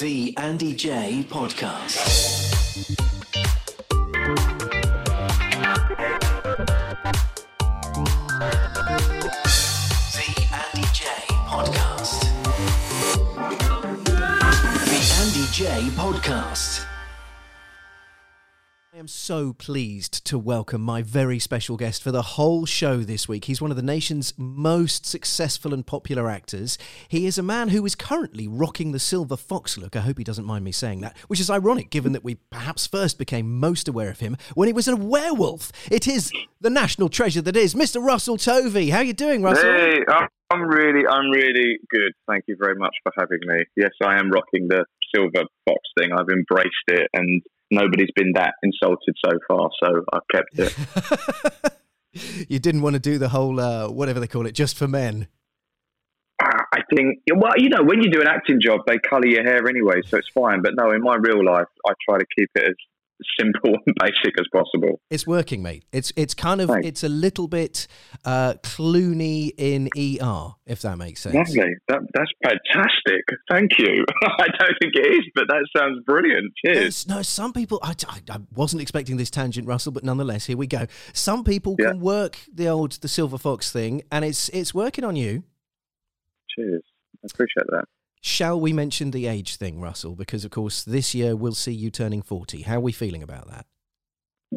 The Andy J Podcast. The Andy J Podcast. The Andy J Podcast. I am so pleased to welcome my very special guest for the whole show this week. He's one of the nation's most successful and popular actors. He is a man who is currently rocking the silver fox look. I hope he doesn't mind me saying that, which is ironic given that we perhaps first became most aware of him when he was a werewolf. It is the national treasure that is Mr. Russell Tovey. How are you doing, Russell? Hey, I'm- really, I'm really good. Thank you very much for having me. Yes, I am rocking the silver fox thing. I've embraced it, and nobody's been that insulted so far, so I've kept it. you didn't want to do the whole uh, whatever they call it just for men. Ah, I think, well, you know, when you do an acting job, they colour your hair anyway, so it's fine. But no, in my real life, I try to keep it as simple and basic as possible. It's working, mate. It's it's kind of Thanks. it's a little bit uh, Clooney in ER, if that makes sense. Lovely. That, that's fantastic. Thank you. I don't think it is, but that sounds brilliant. Cheers. No, some people. I, I, I wasn't expecting this tangent, Russell, but nonetheless, here we go. Some people Yeah. can work the old the silver fox thing, and it's it's working on you. Cheers. I appreciate that. Shall we mention the age thing, Russell? Because of course, this year we'll see you turning forty. How are we feeling about that?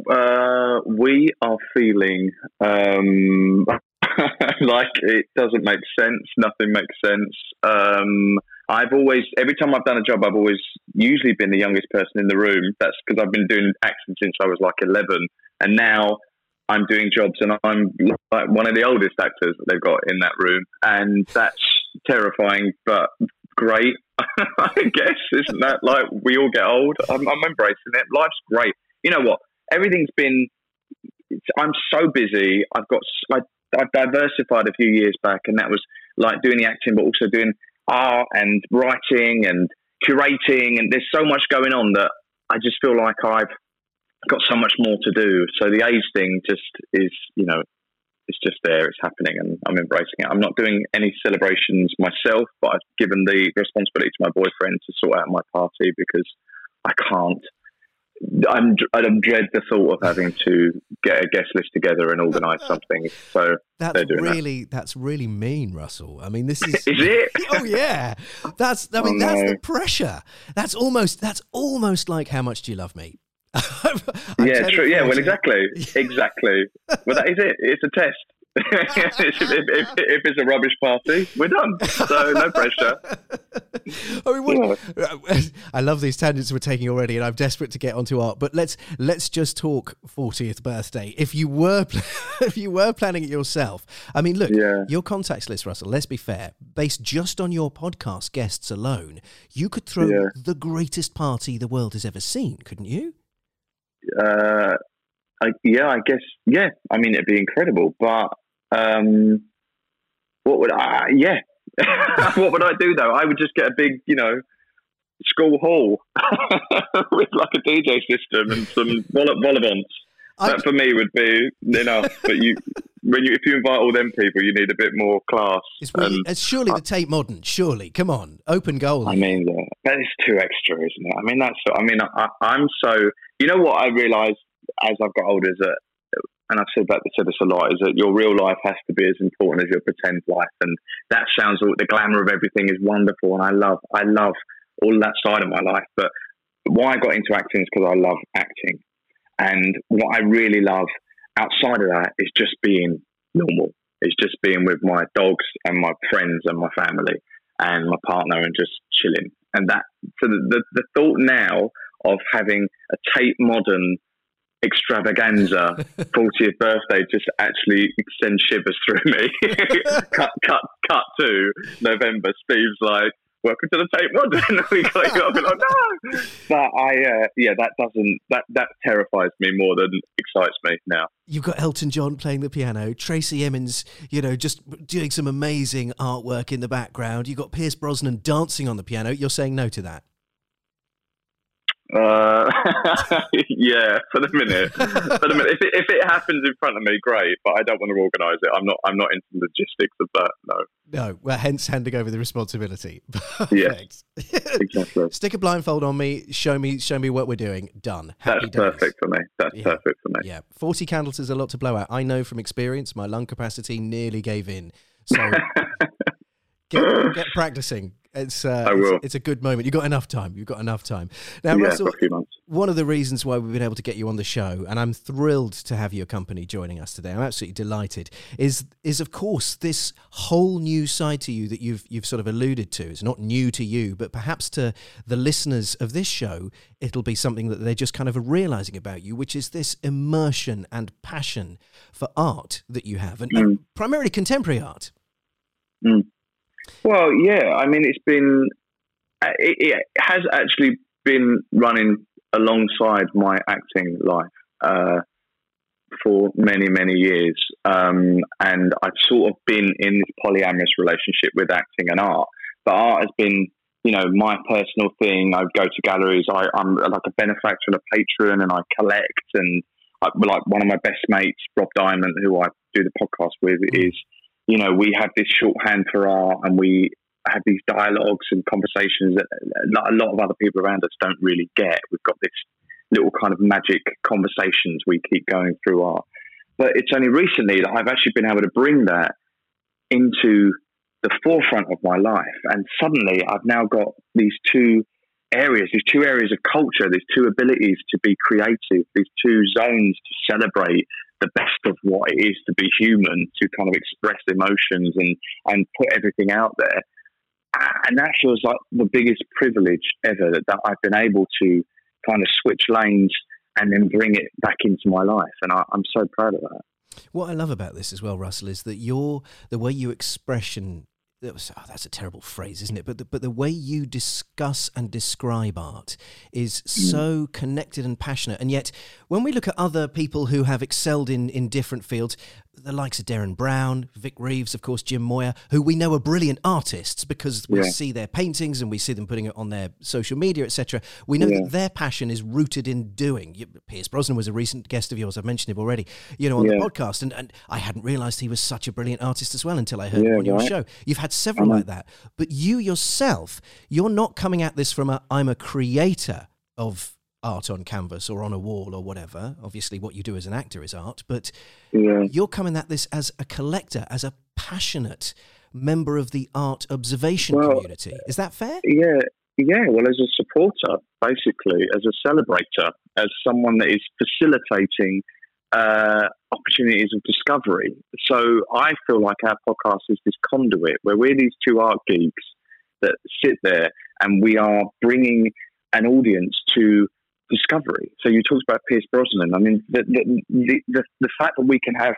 Uh, we are feeling um, like it doesn't make sense. Nothing makes sense. Um, I've always, every time I've done a job, I've always usually been the youngest person in the room. That's because I've been doing acting since I was like 11. And now I'm doing jobs and I'm like one of the oldest actors that they've got in that room. And that's terrifying, but great. I guess, isn't that like we all get old? I'm, I'm embracing it. Life's great. You know what? Everything's been. I'm so busy. I've got. I've diversified a few years back, and that was like doing the acting, but also doing art and writing and curating. And there's so much going on that I just feel like I've got so much more to do. So the age thing just is, you know, it's just there. It's happening, and I'm embracing it. I'm not doing any celebrations myself, but I've given the responsibility to my boyfriend to sort out my party because I can't. I'm, I dread the thought of having to get a guest list together and organise something. So That's doing that. really that's really mean, Russell. I mean, this is Is it? oh yeah, that's I oh, mean Oh, that's no. the pressure. That's almost that's almost like how much do you love me? Yeah, true. Yeah, well, exactly, exactly. Well, that is it. It's a test. if, if, if, it's a rubbish party, we're done. So no pressure. I mean, what, I love these tangents we're taking already, and I'm desperate to get onto art. But let's let's just talk 40th birthday. If you were if you were planning it yourself, I mean, look, Yeah. your contacts list, Russell. Let's be fair. Based just on your podcast guests alone, you could throw Yeah. the greatest party the world has ever seen, couldn't you? Uh, I, yeah, I guess. Yeah, I mean, it'd be incredible. But um, what would I? Yeah, what would I do though? I would just get a big, you know, school hall with like a DJ system and some vol- volleyball. That for me would be enough. but you, when you, if you invite all them people, you need a bit more class. It's, really, And- it's surely the Tate Modern. Surely, come on, open goal. I mean, yeah, that is too extra, isn't it? I mean, that's. I mean, I, I'm so. You know what I realised as I've got older is that, and I've said that said this a lot, is that your real life has to be as important as your pretend life, and that sounds all the glamour of everything is wonderful, and I love, I love all that side of my life. But why I got into acting is because I love acting, and what I really love outside of that is just being normal. It's just being with my dogs and my friends and my family and my partner and just chilling. And that, so the, the, the thought now of having a Tate Modern extravaganza 40th birthday just actually sends shivers through me. cut, cut, cut to November. Steve's like, welcome to the Tate Modern. we got you like, no. But I, uh, yeah, that doesn't, that, that terrifies me more than excites me now. You've got Elton John playing the piano, Tracey Emin, you know, just doing some amazing artwork in the background. You've got Pierce Brosnan dancing on the piano. You're saying no to that? Uh, yeah, for the minute. for the minute, if it, if it happens in front of me, great. But I don't want to organise it. I'm not. I'm not into the logistics of that. No. No. Well, hence handing over the responsibility. Perfect. Yeah. exactly. Stick a blindfold on me. Show me. Show me what we're doing. Done. Happy That's days. perfect for me. That's yeah. perfect for me. Yeah. Forty candles is a lot to blow out. I know from experience. My lung capacity nearly gave in. So. get, get practicing. It's, uh, it's, it's, a good moment. You've got enough time. You've got enough time. Now, yeah, Russell, one of the reasons why we've been able to get you on the show, and I'm thrilled to have your company joining us today. I'm absolutely delighted. Is is of course this whole new side to you that you've you've sort of alluded to. It's not new to you, but perhaps to the listeners of this show, it'll be something that they're just kind of realizing about you, which is this immersion and passion for art that you have, and, mm. and primarily contemporary art. Mm. Well, yeah. I mean, it's been it, it has actually been running alongside my acting life uh, for many many years, um, and I've sort of been in this polyamorous relationship with acting and art. But art has been, you know, my personal thing. I go to galleries. I, am like a benefactor and a patron, and I collect. And I, like one of my best mates, Rob Diamond, who I do the podcast with, mm. is you know, we have this shorthand for art and we have these dialogues and conversations that a lot of other people around us don't really get. We've got this little kind of magic conversations we keep going through art. But it's only recently that I've actually been able to bring that into the forefront of my life. And suddenly I've now got these two areas, these two areas of culture, these two abilities to be creative, these two zones to celebrate the best of what it is to be human, to kind of express emotions and, and put everything out there. And that feels like the biggest privilege ever that, that I've been able to kind of switch lanes and then bring it back into my life. And I, I'm so proud of that. What I love about this as well, Russell, is that your the way you expression that was, oh, that's a terrible phrase, isn't it? But the, but the way you discuss and describe art is mm. so connected and passionate. And yet, when we look at other people who have excelled in, in different fields, the likes of Derren Brown, Vic Reeves, of course, Jim Moir, who we know are brilliant artists because we yeah. see their paintings and we see them putting it on their social media, etc. We know yeah. that their passion is rooted in doing. Pierce Brosnan was a recent guest of yours. I've mentioned him already, you know, on yeah. the podcast, and, and I hadn't realised he was such a brilliant artist as well until I heard on your right. show. You've had several like that, but you yourself, you're not coming at this from a I'm a creator of art on canvas or on a wall or whatever. Obviously, what you do as an actor is art, but yeah. you're coming at this as a collector, as a passionate member of the art observation well, community. Is that fair? Yeah, yeah. Well, as a supporter, basically, as a celebrator, as someone that is facilitating uh, opportunities of discovery. So I feel like our podcast is this conduit where we're these two art geeks that sit there and we are bringing an audience to discovery. So you talked about Pierce Brosnan. I mean, the the, the, the, the fact that we can have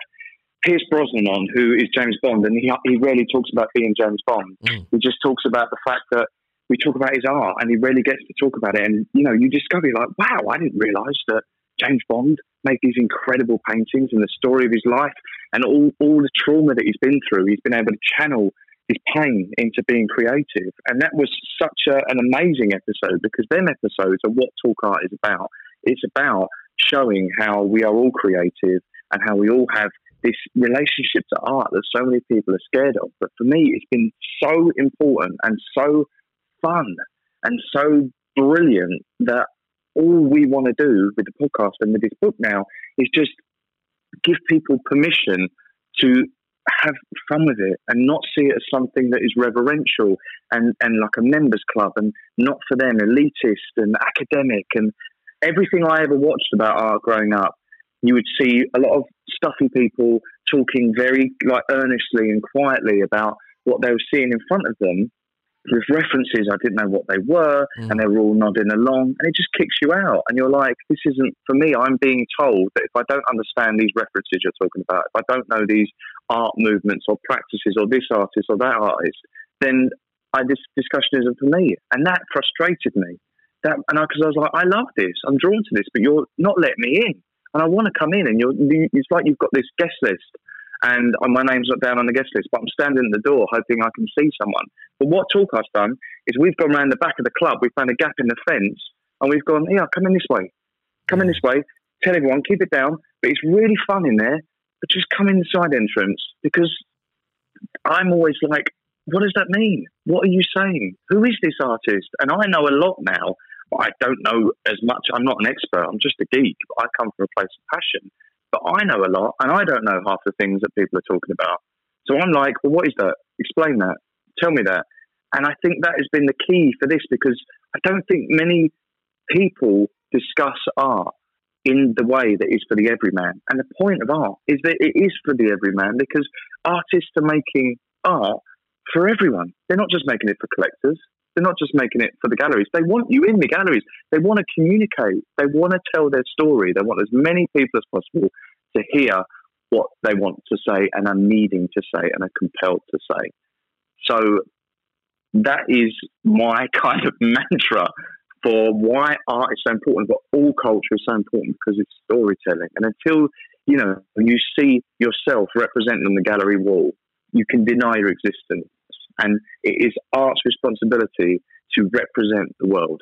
Pierce Brosnan on, who is James Bond, and he, he rarely talks about being James Bond. Mm. He just talks about the fact that we talk about his art, and he rarely gets to talk about it. And you know, you discover like, wow, I didn't realise that James Bond made these incredible paintings and the story of his life and all all the trauma that he's been through. He's been able to channel his pain into being creative. And that was such a, an amazing episode because them episodes are what Talk Art is about. It's about showing how we are all creative and how we all have this relationship to art that so many people are scared of. But for me, it's been so important and so fun and so brilliant that all we want to do with the podcast and with this book now is just give people permission to have fun with it and not see it as something that is reverential and, and like a members club and not for them elitist and academic and everything I ever watched about art growing up. You would see a lot of stuffy people talking very like earnestly and quietly about what they were seeing in front of them, with references, I didn't know what they were, Mm. and they were all nodding along, and it just kicks you out. And you're like, this isn't for me. I'm being told that if I don't understand these references you're talking about, if I don't know these art movements or practices or this artist or that artist, then I, this discussion isn't for me. And that frustrated me. That and because I, was like, I love this, I'm drawn to this, but you're not letting me in, and I want to come in, and you're. you- It's like you've got this guest list, and my name's not down on the guest list, but I'm standing at the door hoping I can see someone. But what Talk Art's done is we've gone around the back of the club, we've found a gap in the fence, and we've gone, yeah, come in this way, come in this way. Tell everyone, keep it down, but it's really fun in there. But just come in the side entrance because I'm always like, what does that mean? What are you saying? Who is this artist? And I know a lot now, but I don't know as much. I'm not an expert. I'm just a geek. I come from a place of passion, but I know a lot, and I don't know half the things that people are talking about. So I'm like, well, what is that? Explain that. Tell me that. And I think that has been the key for this because I don't think many people discuss art in the way that is for the everyman. And the point of art is that it is for the everyman because artists are making art for everyone. They're not just making it for collectors. They're not just making it for the galleries. They want you in the galleries. They want to communicate. They want to tell their story. They want as many people as possible to hear what they want to say and are needing to say and are compelled to say. So that is my kind of mantra for why art is so important, but all culture is so important because it's storytelling. And until you know you see yourself represented on the gallery wall, you can deny your existence. And it is art's responsibility to represent the world.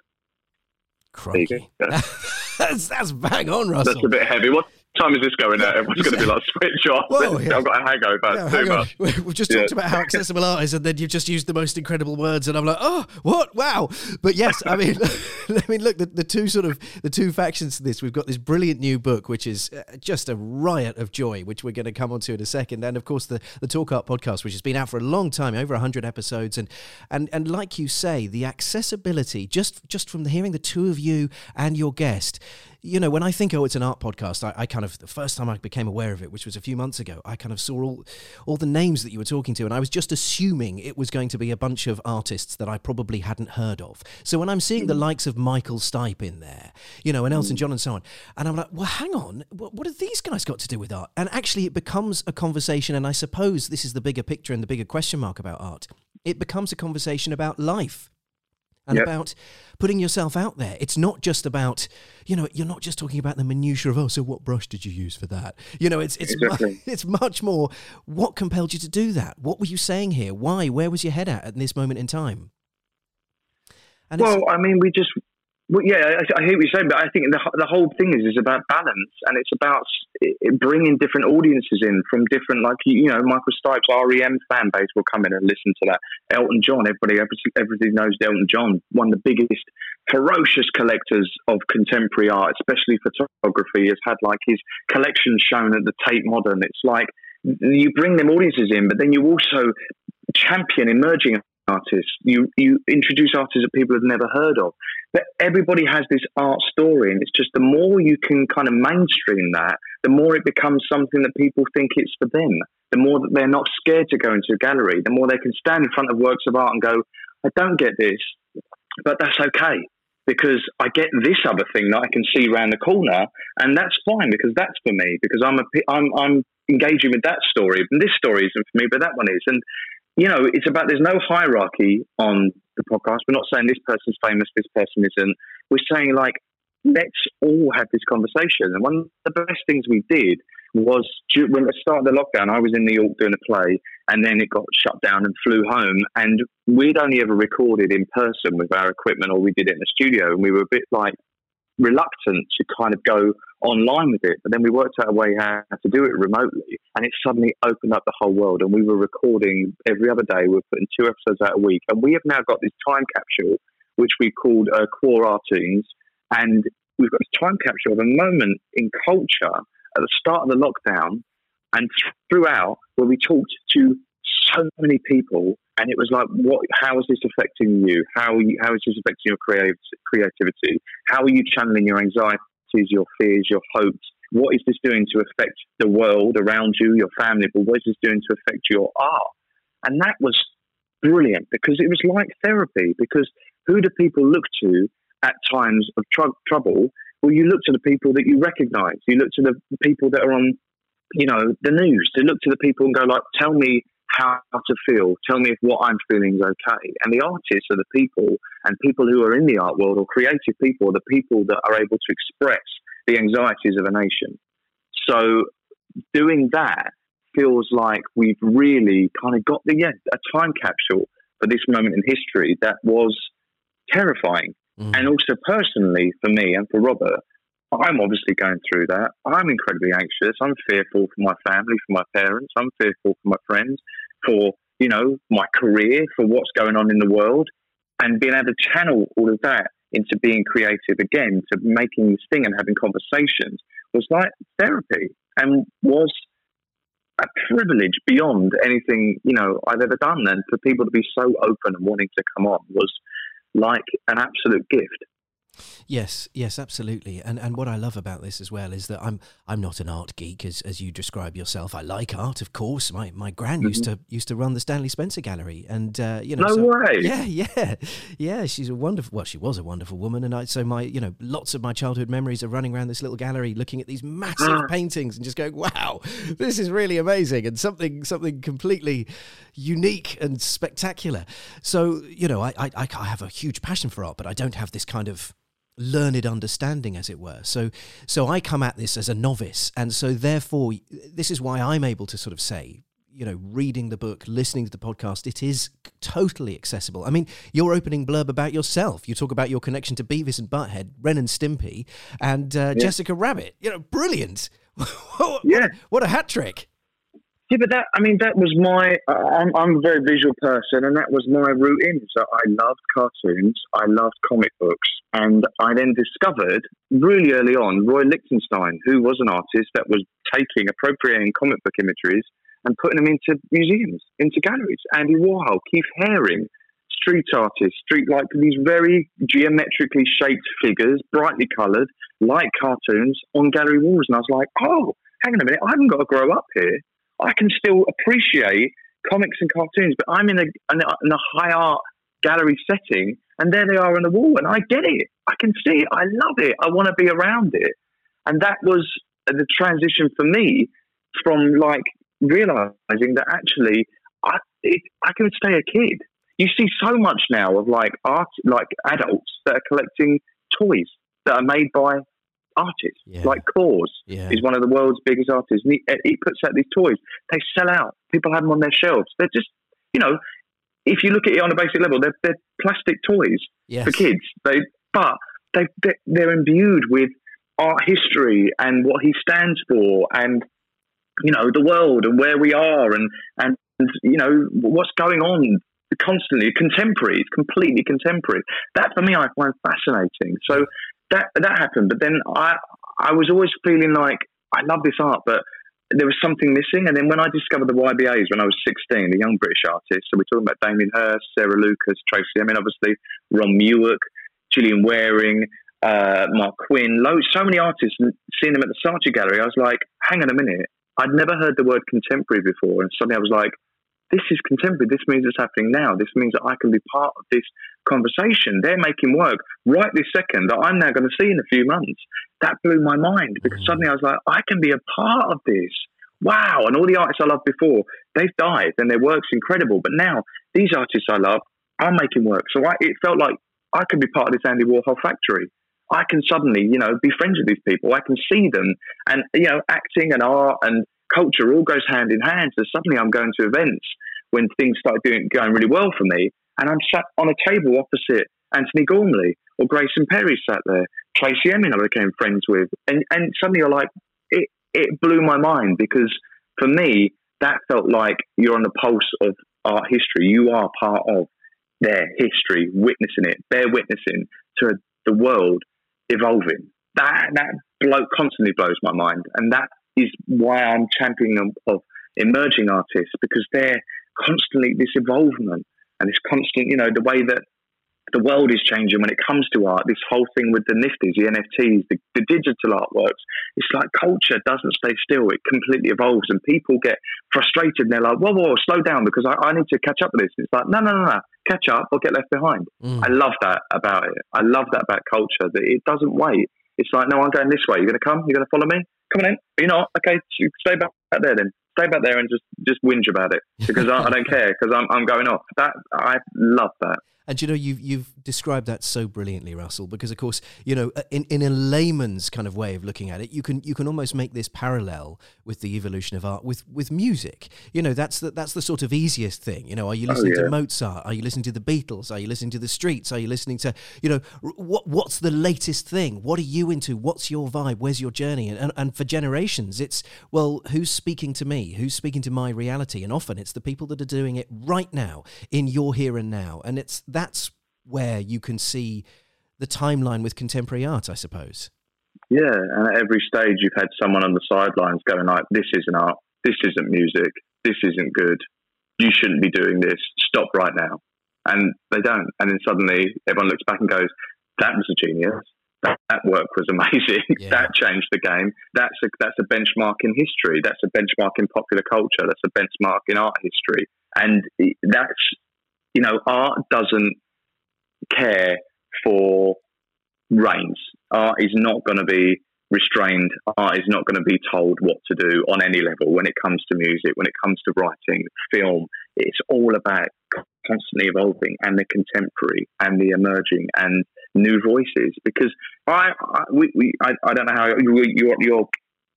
Crikey. that's, that's bang on, Russell. That's a bit heavy. What time is this going at? Everyone's going to be like, switch off. Whoa, yeah. I've got a hangover. Yeah, too hang on. much. We've just Yeah. talked about how accessible art is, and then you've just used the most incredible words, and I'm like, oh, what? Wow! But yes, I mean, I mean, look, the, the two sort of the two factions to this. We've got this brilliant new book, which is uh, just a riot of joy, which we're going to come on to in a second, and of course the the Talk Art podcast, which has been out for a long time, over hundred episodes, and and and like you say, the accessibility just just from hearing the two of you and your guest you know, when I think, oh, it's an art podcast, I, I kind of the first time I became aware of it, which was a few months ago, I kind of saw all all the names that you were talking to, and I was just assuming it was going to be a bunch of artists that I probably hadn't heard of. So when I'm seeing the hmm. likes of Michael Stipe in there, you know, and Elton hmm. John and so on, and I'm like, well, hang on, what, what have these guys got to do with art? And actually, it becomes a conversation, and I suppose this is the bigger picture and the bigger question mark about art. It becomes a conversation about life and Yep. about putting yourself out there. It's not just about, you know, you're not just talking about the minutiae of, oh, so what brush did you use for that? You know, it's it's mu- it's much more. What compelled you to do that? What were you saying here? Why? Where was your head at at this moment in time? And Well, I mean, we just, well, yeah, I, I hear what you're saying, but I think the, the whole thing is is about balance, and it's about bringing different audiences in from different, like you know, Michael Stipe's REM fan base will come in and listen to that. Elton John, everybody, everybody, everybody knows Elton John, one of the biggest, ferocious collectors of contemporary art, especially photography, has had like his collection shown at the Tate Modern. It's like you bring them audiences in, but then you also champion emerging artists. You you introduce artists that people have never heard of. But everybody has this art story, and it's just the more you can kind of mainstream that, the more it becomes something that people think it's for them. The more that they're not scared to go into a gallery, the more they can stand in front of works of art and go, "I don't get this, but that's okay." Because I get this other thing that I can see around the corner, and that's fine because that's for me. Because I'm a, I'm, I'm engaging with that story, and this story isn't for me, but that one is. And you know, it's about there's no hierarchy on the podcast. We're not saying this person's famous, this person isn't. We're saying like let's all have this conversation. And one of the best things we did was when it started the lockdown. I was in New York doing a play, and then it got shut down and flew home. And we'd only ever recorded in person with our equipment, or we did it in the studio, and we were a bit like reluctant to kind of go online with it. But then we worked out a way how to do it remotely, and it suddenly opened up the whole world. And we were recording every other day. We were putting two episodes out a week, and we have now got this time capsule, which we called uh, Core Artines, and we've got this time capsule of a moment in culture at the start of the lockdown and throughout where we talked to so many people and it was like what how is this affecting you how you, how is this affecting your creative, creativity how are you channeling your anxieties your fears your hopes what is this doing to affect the world around you your family but what is this doing to affect your art and that was brilliant because it was like therapy. Because who do people look to at times of tr- trouble? Well, you look to the people that you recognise. You look to the people that are on, you know, the news. You look to the people and go like, "Tell me how to feel. Tell me if what I'm feeling is okay." And the artists are the people, and people who are in the art world or creative people are the people that are able to express the anxieties of a nation. So, doing that feels like we've really kind of got the yeah, a time capsule for this moment in history that was terrifying. Mm. And also personally for me and for Robert, I'm obviously going through that. I'm incredibly anxious. I'm fearful for my family, for my parents. I'm fearful for my friends, for you know my career, for what's going on in the world, and being able to channel all of that into being creative again, to making this thing and having conversations was like therapy, and was a privilege beyond anything you know I've ever done. And for people to be so open and wanting to come on was like an absolute gift. Yes, yes, absolutely. And and what I love about this as well is that I'm I'm not an art geek as, as you describe yourself. I like art, of course. My my gran mm-hmm. used to used to run the Stanley Spencer Gallery, and uh, you know, no so, way. Yeah, yeah, yeah. She's a wonderful. Well, she was a wonderful woman, and I so my you know lots of my childhood memories are running around this little gallery, looking at these massive ah. paintings, and just going, "Wow, this is really amazing," and something something completely unique and spectacular. So you know, I I, I have a huge passion for art, but I don't have this kind of learned understanding as it were so so i come at this as a novice and so therefore this is why i'm able to sort of say you know reading the book listening to the podcast it is totally accessible i mean your opening blurb about yourself you talk about your connection to beavis and butthead ren and stimpy and uh, yeah. jessica rabbit you know brilliant what, yeah. what a hat trick yeah, but that, I mean, that was my, I'm, I'm a very visual person, and that was my route in. So I loved cartoons, I loved comic books, and I then discovered really early on Roy Lichtenstein, who was an artist that was taking, appropriating comic book imageries and putting them into museums, into galleries. Andy Warhol, Keith Haring, street artists, street like these very geometrically shaped figures, brightly coloured, like cartoons on gallery walls. And I was like, oh, hang on a minute, I haven't got to grow up here. I can still appreciate comics and cartoons, but I'm in a, in a, in a high art gallery setting, and there they are on the wall, and I get it. I can see it. I love it. I want to be around it, and that was the transition for me from like realizing that actually I it, I can stay a kid. You see so much now of like art, like adults that are collecting toys that are made by artists. Yeah. Like KAWS yeah. is one of the world's biggest artists. And he, eh, he, puts out these toys. They sell out. People have them on their shelves. They're just, you know, if you look at it on a basic level, they're, they're plastic toys yes. for kids. They, but they, they're imbued with art history and what he stands for and, you know, the world and where we are and, and, you know, what's going on constantly contemporary, It's completely contemporary. That for me, I find fascinating. So that that happened. But then I I was always feeling like I love this art, but there was something missing. And then when I discovered the YBAs when I was 16, the young British artists, so we're talking about Damien Hirst, Sarah Lucas, Tracey Emin, obviously, Ron Mueck, Gillian Wearing, uh, Marc Quinn, so many artists, seeing them at the Saatchi Gallery, I was like, hang on a minute. I'd never heard the word contemporary before. And suddenly I was like, this is contemporary. This means it's happening now. This means that I can be part of this conversation. They're making work right this second that I'm now going to see in a few months. That blew my mind because mm. suddenly I was like, I can be a part of this. Wow. And all the artists I loved before, they've died and their work's incredible. But now these artists I love are making work. So I, it felt like I could be part of this Andy Warhol factory. I can suddenly, you know, be friends with these people. I can see them. And, you know, acting and art and culture all goes hand in hand. So suddenly I'm going to events when things start doing going really well for me, and I'm sat on a table opposite Antony Gormley or Grayson Perry sat there, Tracey Emin I became friends with, and and suddenly you're like, it it blew my mind because for me that felt like you're on the pulse of art history. You are part of their history, witnessing it, bear witnessing to the world evolving. That that blow, constantly blows my mind, and that is why I'm championing of, of emerging artists because they're constantly this involvement and this constant, you know, the way that the world is changing when it comes to art. This whole thing with the nifties, the NFTs, the, the digital artworks, it's like culture doesn't stay still. It completely evolves and people get frustrated and they're like, whoa, whoa, slow down because I, I need to catch up with this. It's like, no, no, no, no, catch up or get left behind. Mm. I love that about it. I love that about culture that it doesn't wait. It's like, no, I'm going this way. You're going to come? You're going to follow me? Come on in. You know. Okay, you stay back there then. Stay back there and just, just whinge about it because I, I don't care because I'm, I'm going off. That I love that. And you know, you've you've described that so brilliantly, Russell. Because of course, you know, uh, in, in a layman's kind of way of looking at it, you can you can almost make this parallel with the evolution of art with with music. You know, that's the that's the sort of easiest thing. You know, are you listening yeah. to Mozart? Are you listening to the Beatles? Are you listening to the Streets? Are you listening to you know what what's the latest thing? What are you into? What's your vibe? Where's your journey? And and, and for generations, it's well, who's speaking to me? Who's speaking to my reality? And often it's the people that are doing it right now in your here and now. And it's that's where you can see the timeline with contemporary art, I suppose. Yeah, and at every stage you've had someone on the sidelines going like, "This isn't art. This isn't music. This isn't good. You shouldn't be doing this. Stop right now." And they don't. And then suddenly everyone looks back and goes, "That was a genius. That, that work was amazing. Yeah. that changed the game. That's a that's a benchmark in history. That's a benchmark in popular culture. That's a benchmark in art history. And that's you know, art doesn't care for reins. Art is not going to be restrained. Art is not going to be told what to do on any level when it comes to music, when it comes to writing, film. It's all about constantly evolving and the contemporary and the emerging and new voices. Because I, I we, we I, I don't know how you you're, you're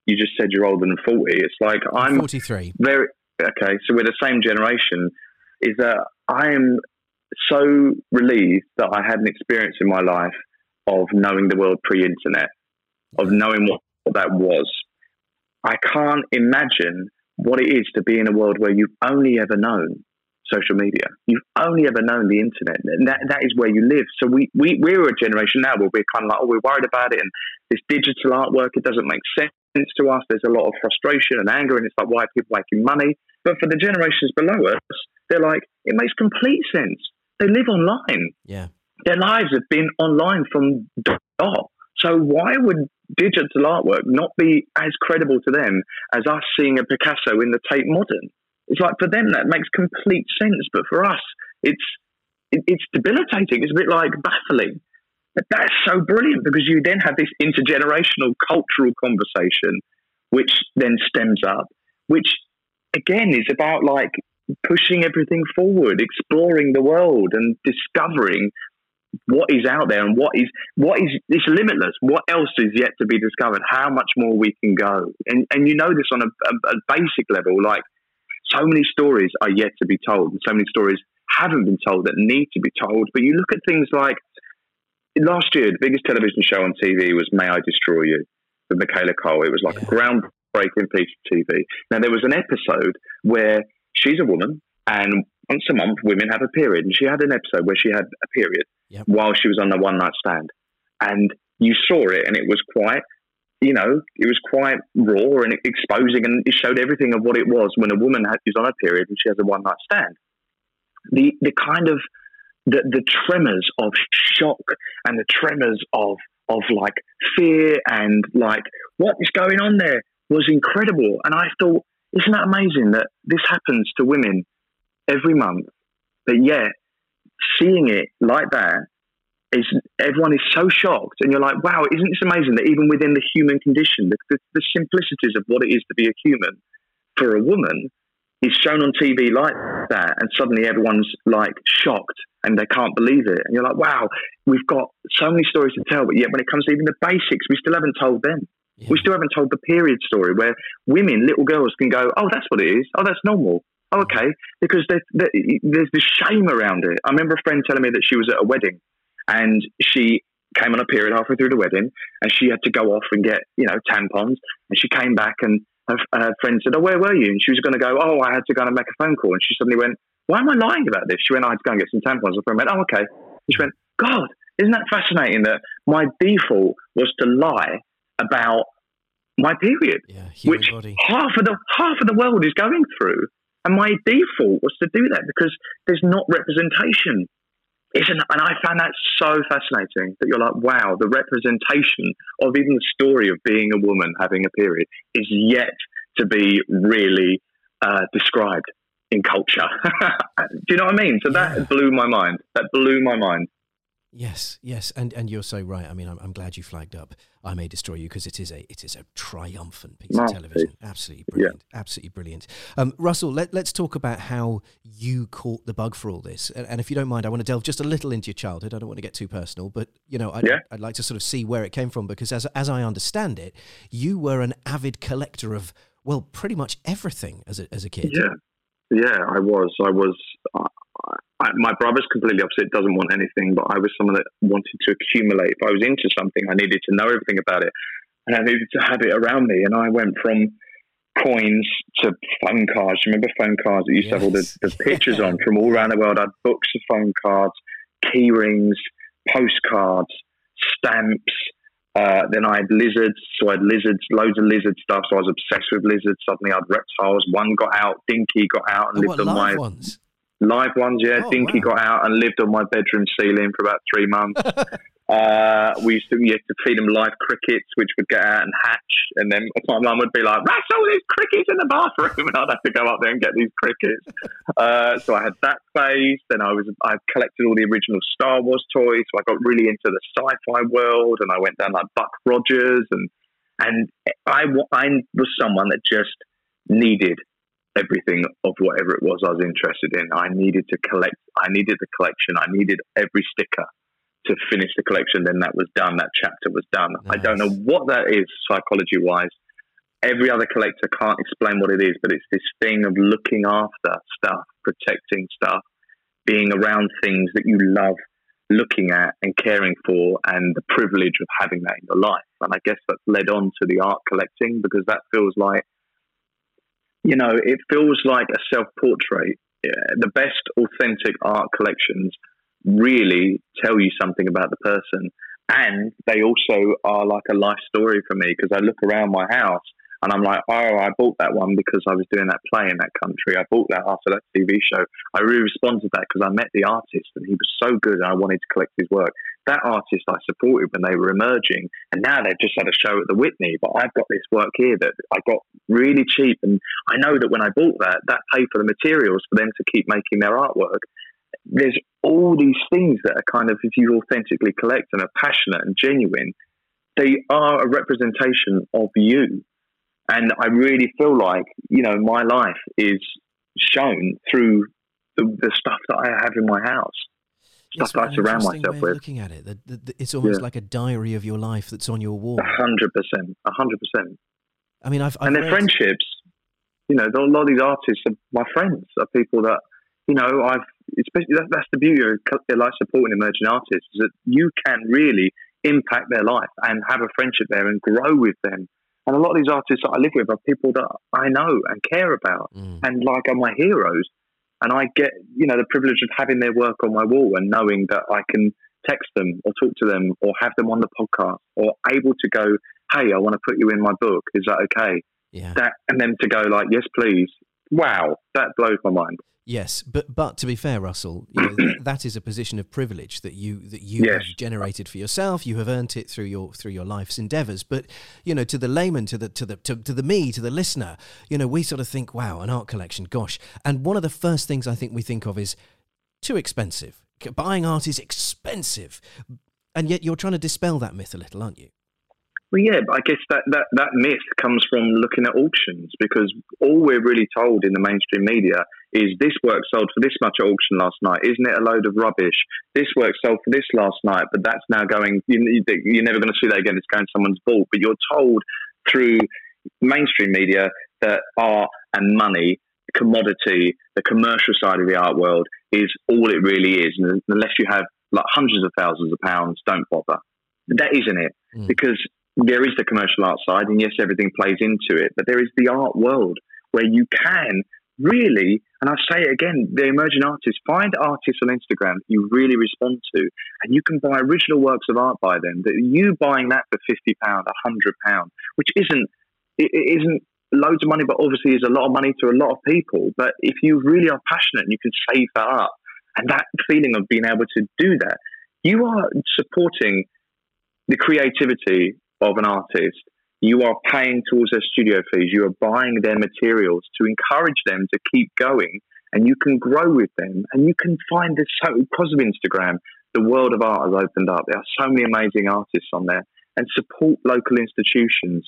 you just said you're older than forty. It's like I'm 43. very okay. So we're the same generation. Is that I am so relieved that I had an experience in my life of knowing the world pre-internet, of knowing what, what that was. I can't imagine what it is to be in a world where you've only ever known social media. You've only ever known the internet. And that, that is where you live. So we, we, we're a generation now where we're kind of like, oh, we're worried about it. And this digital artwork, it doesn't make sense to us. There's a lot of frustration and anger. And it's like, why are people making money? But for the generations below us, they're like, it makes complete sense. They live online. Yeah. Their lives have been online from dot. So why would digital artwork not be as credible to them as us seeing a Picasso in the Tate Modern? It's like for them that makes complete sense, but for us, it's it, it's debilitating. It's a bit like baffling. But that's so brilliant because you then have this intergenerational cultural conversation, which then stems up, which again is about like pushing everything forward, exploring the world, and discovering what is out there and what is what is it's limitless. What else is yet to be discovered? How much more we can go, and and you know this on a, a, a basic level. Like so many stories are yet to be told, and so many stories haven't been told that need to be told. But you look at things like last year, the biggest television show on TV was "May I Destroy You" with Michaela Coel. It was like Yeah. a groundbreaking piece of TV. Now there was an episode where she's a woman, and once a month women have a period, and she had an episode where she had a period Yep. while she was on the one night stand, and you saw it, and it was quite. You know, it was quite raw and exposing, and it showed everything of what it was when a woman is on a period and she has a one night stand. The the kind of the the tremors of shock and the tremors of of like fear and like what is going on there was incredible. And I thought, isn't that amazing that this happens to women every month, but yet seeing it like that is everyone is so shocked, and you're like, wow, isn't this amazing that even within the human condition, the, the, the simplicities of what it is to be a human for a woman is shown on TV like that, and suddenly everyone's like shocked and they can't believe it, and you're like, wow, we've got so many stories to tell, but yet when it comes to even the basics, we still haven't told them. Yeah. We still haven't told the period story where women, little girls, can go, "Oh, that's what it is. Oh, that's normal. Oh, okay." Because there, there, there's this shame around it. I remember a friend telling me that she was at a wedding, and she came on a period halfway through the wedding, and she had to go off and get, you know, tampons. And she came back, and her, her friend said, "Oh, where were you?" And she was going to go, "Oh, I had to go and make a phone call." And she suddenly went, "Why am I lying about this?" She went, "I had to go and get some tampons." Her friend went, "Oh, okay." And she went, "God, isn't that fascinating? That my default was to lie about." My period Yeah. Which body. half of the half of the world is going through. And my default was to do that because there's not representation isn't and I found that so fascinating that you're like, wow, the representation of even the story of being a woman having a period is yet to be really uh, described in culture. Do you know what I mean? So that Yeah. blew my mind. That blew my mind. Yes, yes, and and you're so right. I mean, I'm, I'm glad you flagged up "I May Destroy You" because it is a it is a triumphant piece of television. Absolutely brilliant, absolutely brilliant. Um, Russell, let, let's talk about how you caught the bug for all this. And, and if you don't mind, I want to delve just a little into your childhood. I don't want to get too personal, but you know, I'd, Yeah. I'd like to sort of see where it came from because, as as I understand it, you were an avid collector of well, pretty much everything as a as a kid. Yeah, yeah, I was. I was. My brother's completely opposite. Doesn't want anything, but I was someone that wanted to accumulate. If I was into something, I needed to know everything about it, and I needed to have it around me. And I went from coins to phone cards. Remember phone cards that used to have all the, the pictures on from all around the world. I had books of phone cards, key rings, postcards, stamps. Uh, then I had lizards, so I had lizards, loads of lizard stuff. So I was obsessed with lizards. Suddenly I had reptiles. One got out, Dinky got out and Oh, lived what on my ones? Live ones. Yeah, Oh, Dinky wow. got out and lived on my bedroom ceiling for about three months. uh, we used to we used to feed them live crickets, which would get out and hatch, and then my mum would be like, that's all these crickets in the bathroom," and I'd have to go up there and get these crickets. Uh, so I had that phase. Then I was I collected all the original Star Wars toys. So I got really into the sci-fi world, and I went down like Buck Rogers, and and I, I was someone that just needed everything of whatever it was I was interested in. I needed to collect. I needed the collection. I needed every sticker to finish the collection. Then that was done. That chapter was done. I don't know what that is psychology wise. Every other collector can't explain what it is, but it's this thing of looking after stuff, protecting stuff, being around things that you love looking at and caring for, and the privilege of having that in your life. And I guess that's led on to the art collecting because that feels like you know, it feels like a self portrait. The best authentic art collections really tell you something about the person. And they also are like a life story for me because I look around my house and I'm like, oh, I bought that one because I was doing that play in that country. I bought that after that TV show. I really responded to that because I met the artist and he was so good and I wanted to collect his work. That artist I supported when they were emerging, and now they've just had a show at the Whitney. But I've got this work here that I got really cheap, and I know that when I bought that, that paid for the materials for them to keep making their artwork. There's all these things that are kind of, if you authentically collect and are passionate and genuine, they are a representation of you. And I really feel like, you know, my life is shown through the, the stuff that I have in my house, stuff that I surround myself with. Looking at it, the, the, it's almost Yeah. like a diary of your life that's on your wall. Hundred percent, a hundred percent. I mean, I've, I've And their read- friendships, you know, a lot of these artists are my friends, are people that, you know, I've, especially that, that's the beauty of like supporting emerging artists, is that you can really impact their life and have a friendship there and grow with them. And a lot of these artists that I live with are people that I know and care about Mm. and like are my heroes. And I get, you know, the privilege of having their work on my wall and knowing that I can text them or talk to them or have them on the podcast or able to go, hey, I want to put you in my book. Is that okay? Yeah. That and them to go like, yes, please. Wow, that blows my mind. Yes, but but to be fair, Russell, you know, th- that is a position of privilege that you that you Yes. have generated for yourself. You have earned it through your through your life's endeavors. But you know, to the layman, to the to the to, to the me, to the listener, you know, we sort of think, wow, an art collection, gosh. And one of the first things I think we think of is too expensive. Buying art is expensive, and yet you're trying to dispel that myth a little, aren't you? Well, yeah, but I guess that, that, that myth comes from looking at auctions because all we're really told in the mainstream media is this work sold for this much at auction last night. Isn't it a load of rubbish? This work sold for this last night, but that's now going, you, you're never going to see that again. It's going to someone's vault. But you're told through mainstream media that art and money, commodity, the commercial side of the art world is all it really is. And unless you have like hundreds of thousands of pounds, don't bother. That isn't it. Mm. Because there is the commercial art side, and yes, everything plays into it, but there is the art world where you can really, and I say it again, the emerging artists, find artists on Instagram that you really respond to, and you can buy original works of art by them. That you buying that for fifty pound, hundred pound, which isn't it, isn't loads of money, but obviously is a lot of money to a lot of people. But if you really are passionate and you can save that up And that feeling of being able to do that, you are supporting the creativity of an artist. You are paying towards their studio fees. You are buying their materials to encourage them to keep going. And you can grow with them. And you can find this so, because of Instagram, the world of art has opened up. There are so many amazing artists on there. And support local institutions,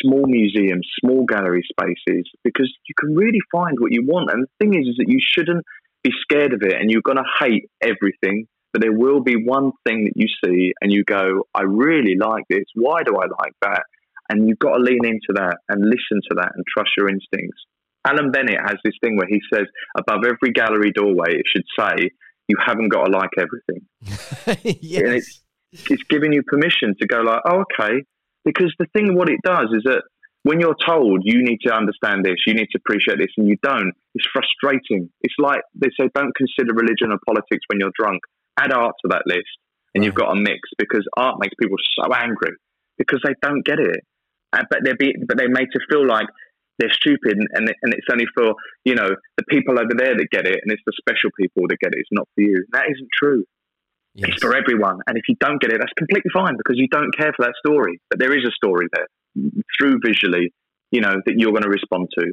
small museums, small gallery spaces, because you can really find what you want. And the thing is, is that you shouldn't be scared of it and you're going to hate everything there will be one thing that you see and you go, I really like this. Why do I like that? And you've got to lean into that and listen to that and trust your instincts. Alan Bennett has this thing where he says, above every gallery doorway, it should say, you haven't got to like everything. yes. And it's, it's giving you permission to go like, oh, okay. Because the thing, what it does is that when you're told you need to understand this, you need to appreciate this, and you don't, it's frustrating. It's like they say, don't consider religion or politics when you're drunk add art to that list, and right. you've got a mix because art makes people so angry because they don't get it, uh, but they're be, but they're made to feel like they're stupid, and and it's only for you know the people over there that get it, and it's the special people that get it. It's not for you. That isn't true. Yes. It's for everyone, and if you don't get it, that's completely fine because you don't care for that story. But there is a story there through visually, you know, that you're going to respond to.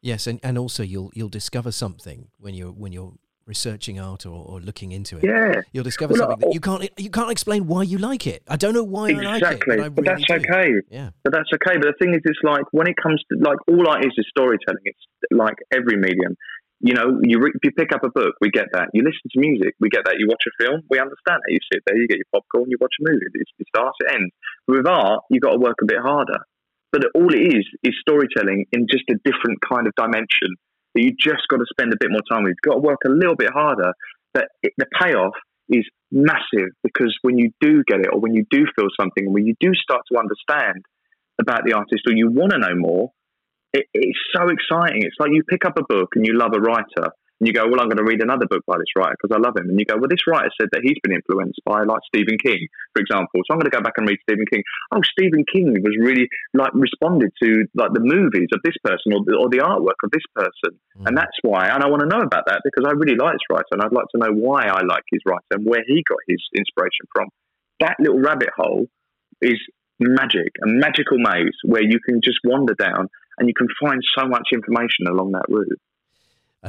Yes, and, and also you'll you'll discover something when you're when you're researching art or, or looking into it, yeah. you'll discover well, something that you can't you can't explain why you like it. I don't know why exactly, I like it, but, but that's do. okay. Yeah, but that's okay. But the thing is, it's like when it comes to like all art is is storytelling. It's like every medium. You know, you re- if you pick up a book, we get that. You listen to music, we get that. You watch a film, we understand that. You sit there, you get your popcorn, you watch a movie. It, it starts, it ends. With art, you've got to work a bit harder. But all it is is storytelling in just a different kind of dimension you just got to spend a bit more time with. You've got to work a little bit harder but it, the payoff is massive because when you do get it or when you do feel something when you do start to understand about the artist or you want to know more, it, it's so exciting. It's like you pick up a book and you love a writer and you go, well, I'm going to read another book by this writer because I love him. And you go, well, this writer said that he's been influenced by like Stephen King, for example. So I'm going to go back and read Stephen King. Oh, Stephen King was really like responded to like the movies of this person or the, or the artwork of this person. Mm. And that's why, and I want to know about that because I really like this writer and I'd like to know why I like his writer and where he got his inspiration from. That little rabbit hole is magic, a magical maze where you can just wander down and you can find so much information along that route.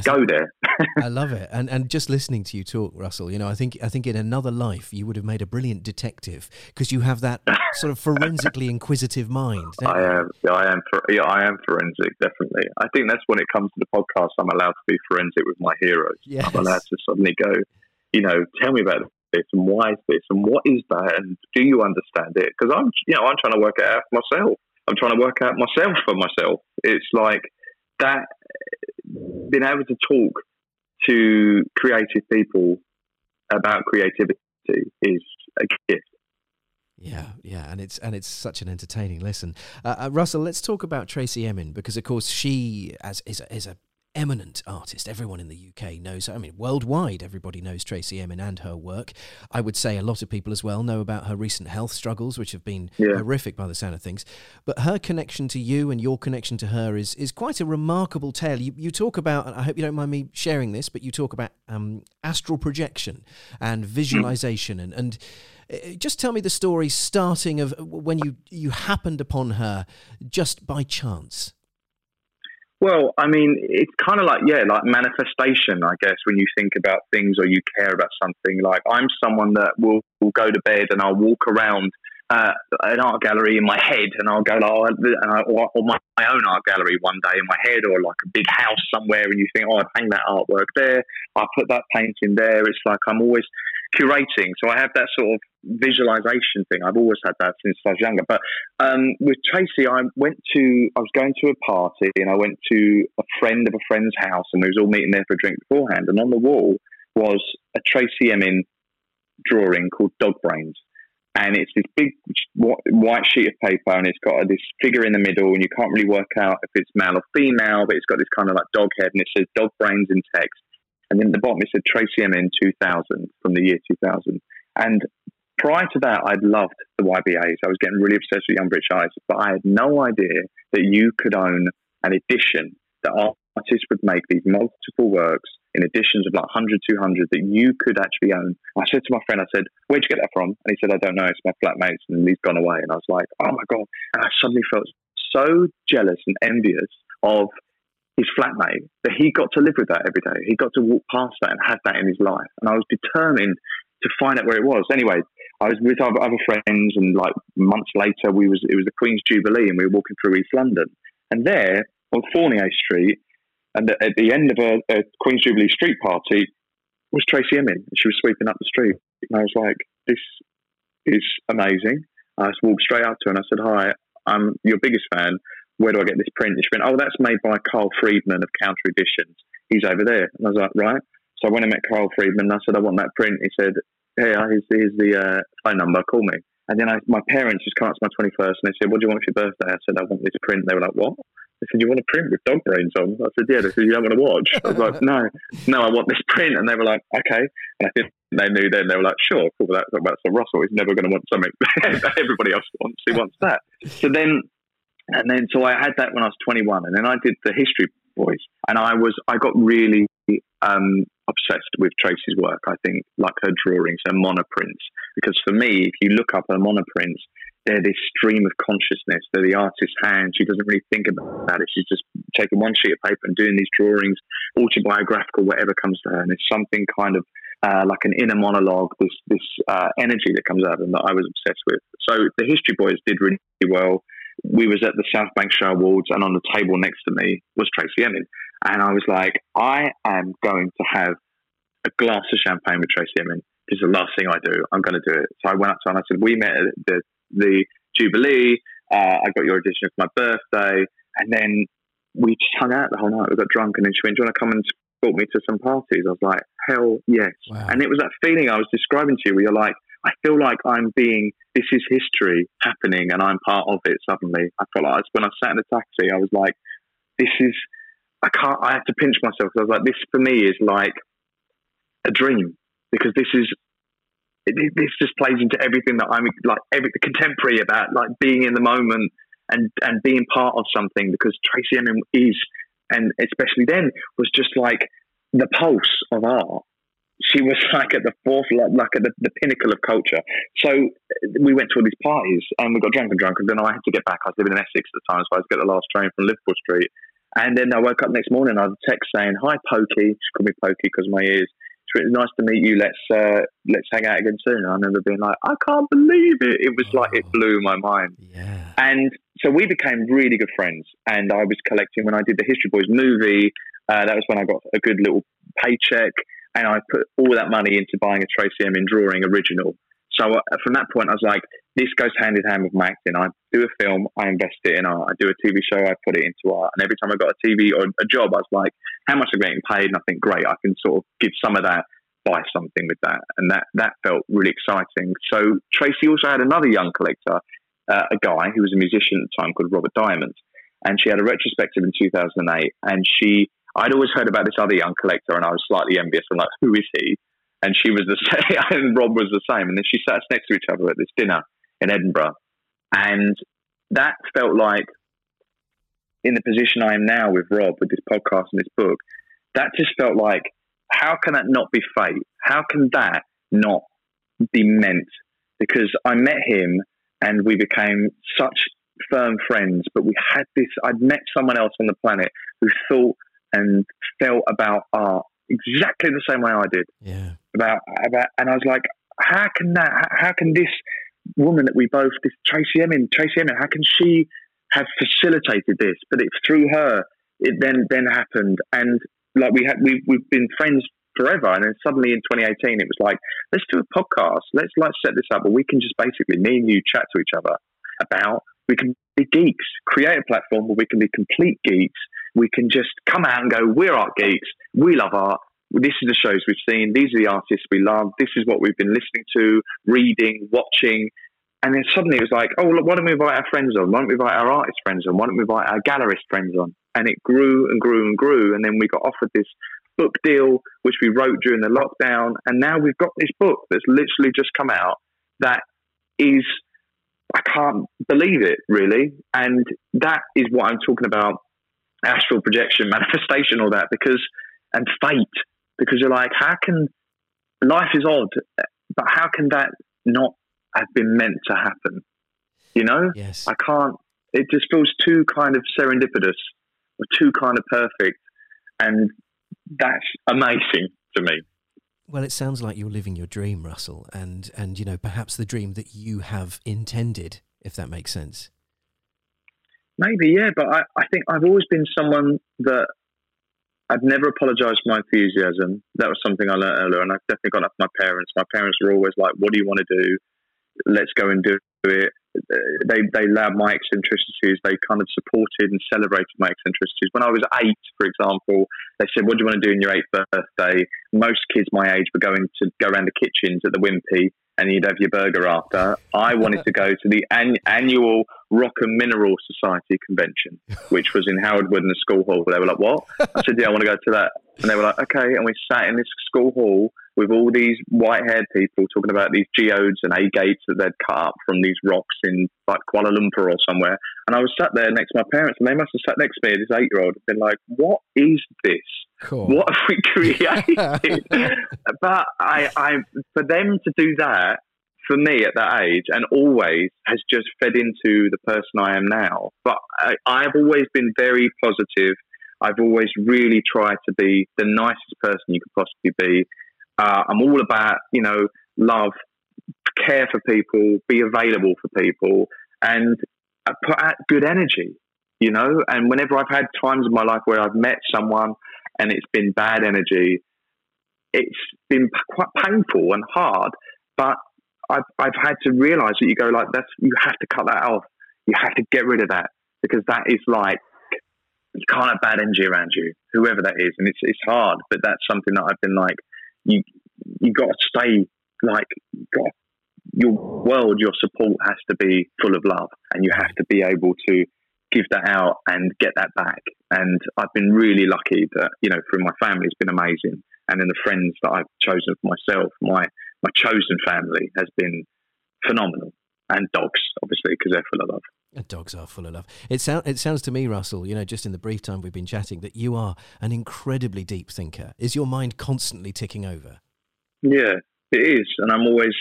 Go there. I love it, and and just listening to you talk, Russell. You know, I think I think in another life you would have made a brilliant detective because you have that sort of forensically inquisitive mind. I am, yeah, I am, yeah, I am forensic, definitely. I think that's when it comes to the podcast. I'm allowed to be forensic with my heroes. Yes. I'm allowed to suddenly go, you know, tell me about this and why is this and what is that and do you understand it? Because I'm, you know, I'm trying to work it out myself. I'm trying to work out myself for myself. It's like that being able to talk to creative people about creativity is a gift. Yeah, yeah, and it's and it's such an entertaining lesson. Uh, uh, Russell, let's talk about Tracey Emin because, of course, she as is a, is a eminent artist. Everyone in the UK knows her. I mean, worldwide, everybody knows Tracey Emin and her work. I would say a lot of people as well know about her recent health struggles, which have been yeah. horrific by the sound of things. But her connection to you and your connection to her is is quite a remarkable tale. You, you talk about, I hope you don't mind me sharing this, but you talk about um, astral projection and visualization and, and uh, just tell me the story starting of when you you happened upon her just by chance. Well, I mean, it's kind of like, yeah, like manifestation, I guess, when you think about things or you care about something. Like, I'm someone that will, will go to bed and I'll walk around uh, an art gallery in my head and I'll go, oh, or, or my, my, own art gallery one day in my head or like a big house somewhere and you think, oh, I'd hang that artwork there. I'll put that painting there. It's like I'm always curating. So I have that sort of visualization thing. I've always had that since I was younger. But um, with Tracey, I went to, I was going to a party and I went to a friend of a friend's house and we was all meeting there for a drink beforehand. And on the wall was a Tracey Emin drawing called Dog Brains. And it's this big white sheet of paper, and it's got this figure in the middle, and you can't really work out if it's male or female, but it's got this kind of like dog head, and it says dog brains in text. And then at the bottom it said Tracey Emin 2000 from the year 2000. And prior to that, I'd loved the YBAs. I was getting really obsessed with Young British Eyes, but I had no idea that you could own an edition that artist would make these multiple works in editions of like 100, 200 that you could actually own. I said to my friend, I said, where'd you get that from? And he said, I don't know. It's my flatmates and he's gone away. And I was like, oh my God. And I suddenly felt so jealous and envious of his flatmate that he got to live with that every day. He got to walk past that and have that in his life. And I was determined to find out where it was. Anyway, I was with other, other friends, and like months later, we was it was the Queen's Jubilee, and we were walking through East London, and there on Fournier Street, and at the end of a, a Queen's Jubilee street party was Tracey Emin. She was sweeping up the street, and I was like, "This is amazing." I just walked straight up to her and I said, "Hi, I'm your biggest fan. Where do I get this print?" And she went, "Oh, that's made by Carl Freedman of Counter Editions. He's over there." And I was like, "Right." So I went and met Carl Freedman. And I said, "I want that print." He said, "Hey, here's, here's the uh, phone number. Call me." And then I, my parents just come up to my 21st and they said, What do you want for your birthday? I said, I want this print. They were like, What? They said, You want a print with dog brains on? I said, Yeah. They said, You don't want to watch? I was like, No, no, I want this print. And they were like, Okay. And I think they knew then, they were like, Sure, cool. That's, that's Russell. He's never going to want something that everybody else wants. He wants that. So then, and then, so I had that when I was 21. And then I did the History Boys. And I was, I got really um, obsessed with Tracey's work. I think, like her drawings, her monoprints. Because for me, if you look up her monoprints, they're this stream of consciousness. They're the artist's hand. She doesn't really think about it. She's just taking one sheet of paper and doing these drawings, autobiographical, whatever comes to her. And it's something kind of uh, like an inner monologue, this this uh, energy that comes out of them that I was obsessed with. So the History Boys did really well. We was at the South Bank Show Awards, and on the table next to me was Tracey Emin, and I was like, I am going to have a glass of champagne with Tracey Emin. This is the last thing I do. I'm going to do it. So I went up to her and I said, we met at the the Jubilee. Uh, I got your audition for my birthday, and then we just hung out the whole night. We got drunk, and then she went, "Do you want to come and escort me to some parties?" I was like, "Hell yes!" Wow. And it was that feeling I was describing to you, where you're like, "I feel like I'm being. This is history happening, and I'm part of it." Suddenly, I felt like when I sat in the taxi, I was like, "This is." I can't. I have to pinch myself because I was like, "This for me is like a dream." Because this is it, this just plays into everything that I'm like every contemporary about like being in the moment and and being part of something because Tracey Emin is and especially then was just like the pulse of art. She was like at the fourth, like, like at the, the pinnacle of culture. So we went to all these parties and we got drunk and drunk, and then I had to get back. I was living in Essex at the time, so I had to get the last train from Liverpool Street. And then I woke up next morning. I had a text saying, "Hi, Pokey." She called me Pokey because my ears. It's nice to meet you. Let's uh, let's hang out again soon. And I remember being like, I can't believe it. It was like it blew my mind. Yeah. And so we became really good friends. And I was collecting when I did the History Boys movie. Uh, that was when I got a good little paycheck, and I put all that money into buying a Tracey Emin drawing original. So uh, from that point, I was like, this goes hand in hand with my acting. I do a film, I invest it in art. I do a TV show, I put it into art. And every time I got a TV or a job, I was like, how much am I getting paid? And I think, great, I can sort of give some of that, buy something with that. And that, that felt really exciting. So Tracey also had another young collector, uh, a guy who was a musician at the time called Robert Diamond. And she had a retrospective in 2008. And she, I'd always heard about this other young collector, and I was slightly envious. I'm like, who is he? And she was the same, and Rob was the same. And then she sat next to each other at this dinner in Edinburgh. And that felt like, in the position I am now with Rob, with this podcast and this book, that just felt like, how can that not be fate? How can that not be meant? Because I met him and we became such firm friends, but we had this, I'd met someone else on the planet who thought and felt about art exactly the same way I did Yeah. about about, and I was like, how can that? How, how can this woman that we both, this Tracey Emin, Tracey Emin, how can she have facilitated this? But it's through her. It then then happened, and like we had, we we've been friends forever, and then suddenly in 2018, it was like, let's do a podcast. Let's like set this up, where we can just basically me and you chat to each other about. We can be geeks, create a platform where we can be complete geeks. We can just come out and go, we're art geeks. We love art this is the shows we've seen. These are the artists we love. This is what we've been listening to, reading, watching. And then suddenly it was like, oh, look, why don't we invite our friends on? Why don't we invite our artist friends on? Why don't we invite our gallerist friends on? And it grew and grew and grew. And then we got offered this book deal, which we wrote during the lockdown. And now we've got this book that's literally just come out that is, I can't believe it really. And that is what I'm talking about astral projection, manifestation, all that because and fate because you're like, how can life is odd, but how can that not have been meant to happen? You know, Yes. I can't. It just feels too kind of serendipitous or too kind of perfect, and that's amazing to me. Well, it sounds like you're living your dream, Russell, and and you know perhaps the dream that you have intended, if that makes sense. Maybe, yeah, but I, I think I've always been someone that I've never apologized for my enthusiasm. That was something I learned earlier, and I've definitely got up to my parents. My parents were always like, "What do you want to do? Let's go and do it." They they allowed my eccentricities. They kind of supported and celebrated my eccentricities. When I was eight, for example, they said, "What do you want to do in your eighth birthday?" Most kids my age were going to go around the kitchens at the Wimpy, and you'd have your burger after. I wanted to go to the an- annual Rock and Mineral Society convention, which was in Harold Wood in the school hall. They were like, "What?" I said, "Yeah, I want to go to that." And they were like, "Okay." And we sat in this school hall with all these white-haired people talking about these geodes and agates that they'd cut up from these rocks in like Kuala Lumpur or somewhere. And I was sat there next to my parents, and they must have sat next to me, this eight-year-old, and been like, "What is this? Cool. What have we created?" but I, I, for them to do that for me at that age and always has just fed into the person I am now. But I, I've always been very positive. I've always really tried to be the nicest person you could possibly be. Uh, I'm all about, you know, love, care for people, be available for people, and put out good energy, you know. And whenever I've had times in my life where I've met someone and it's been bad energy, it's been quite painful and hard. But I've, I've had to realize that you go like that's you have to cut that off. You have to get rid of that because that is like you can't have bad energy around you, whoever that is, and it's it's hard. But that's something that I've been like you you got to stay like got your world, your support has to be full of love, and you have to be able to give that out and get that back. And I've been really lucky that you know, through my family, it's been amazing, and then the friends that I've chosen for myself, my my chosen family has been phenomenal, and dogs, obviously, because they're full of love. And dogs are full of love. It, sound, it sounds to me, Russell, you know, just in the brief time we've been chatting, that you are an incredibly deep thinker. Is your mind constantly ticking over? Yeah, it is, and I'm always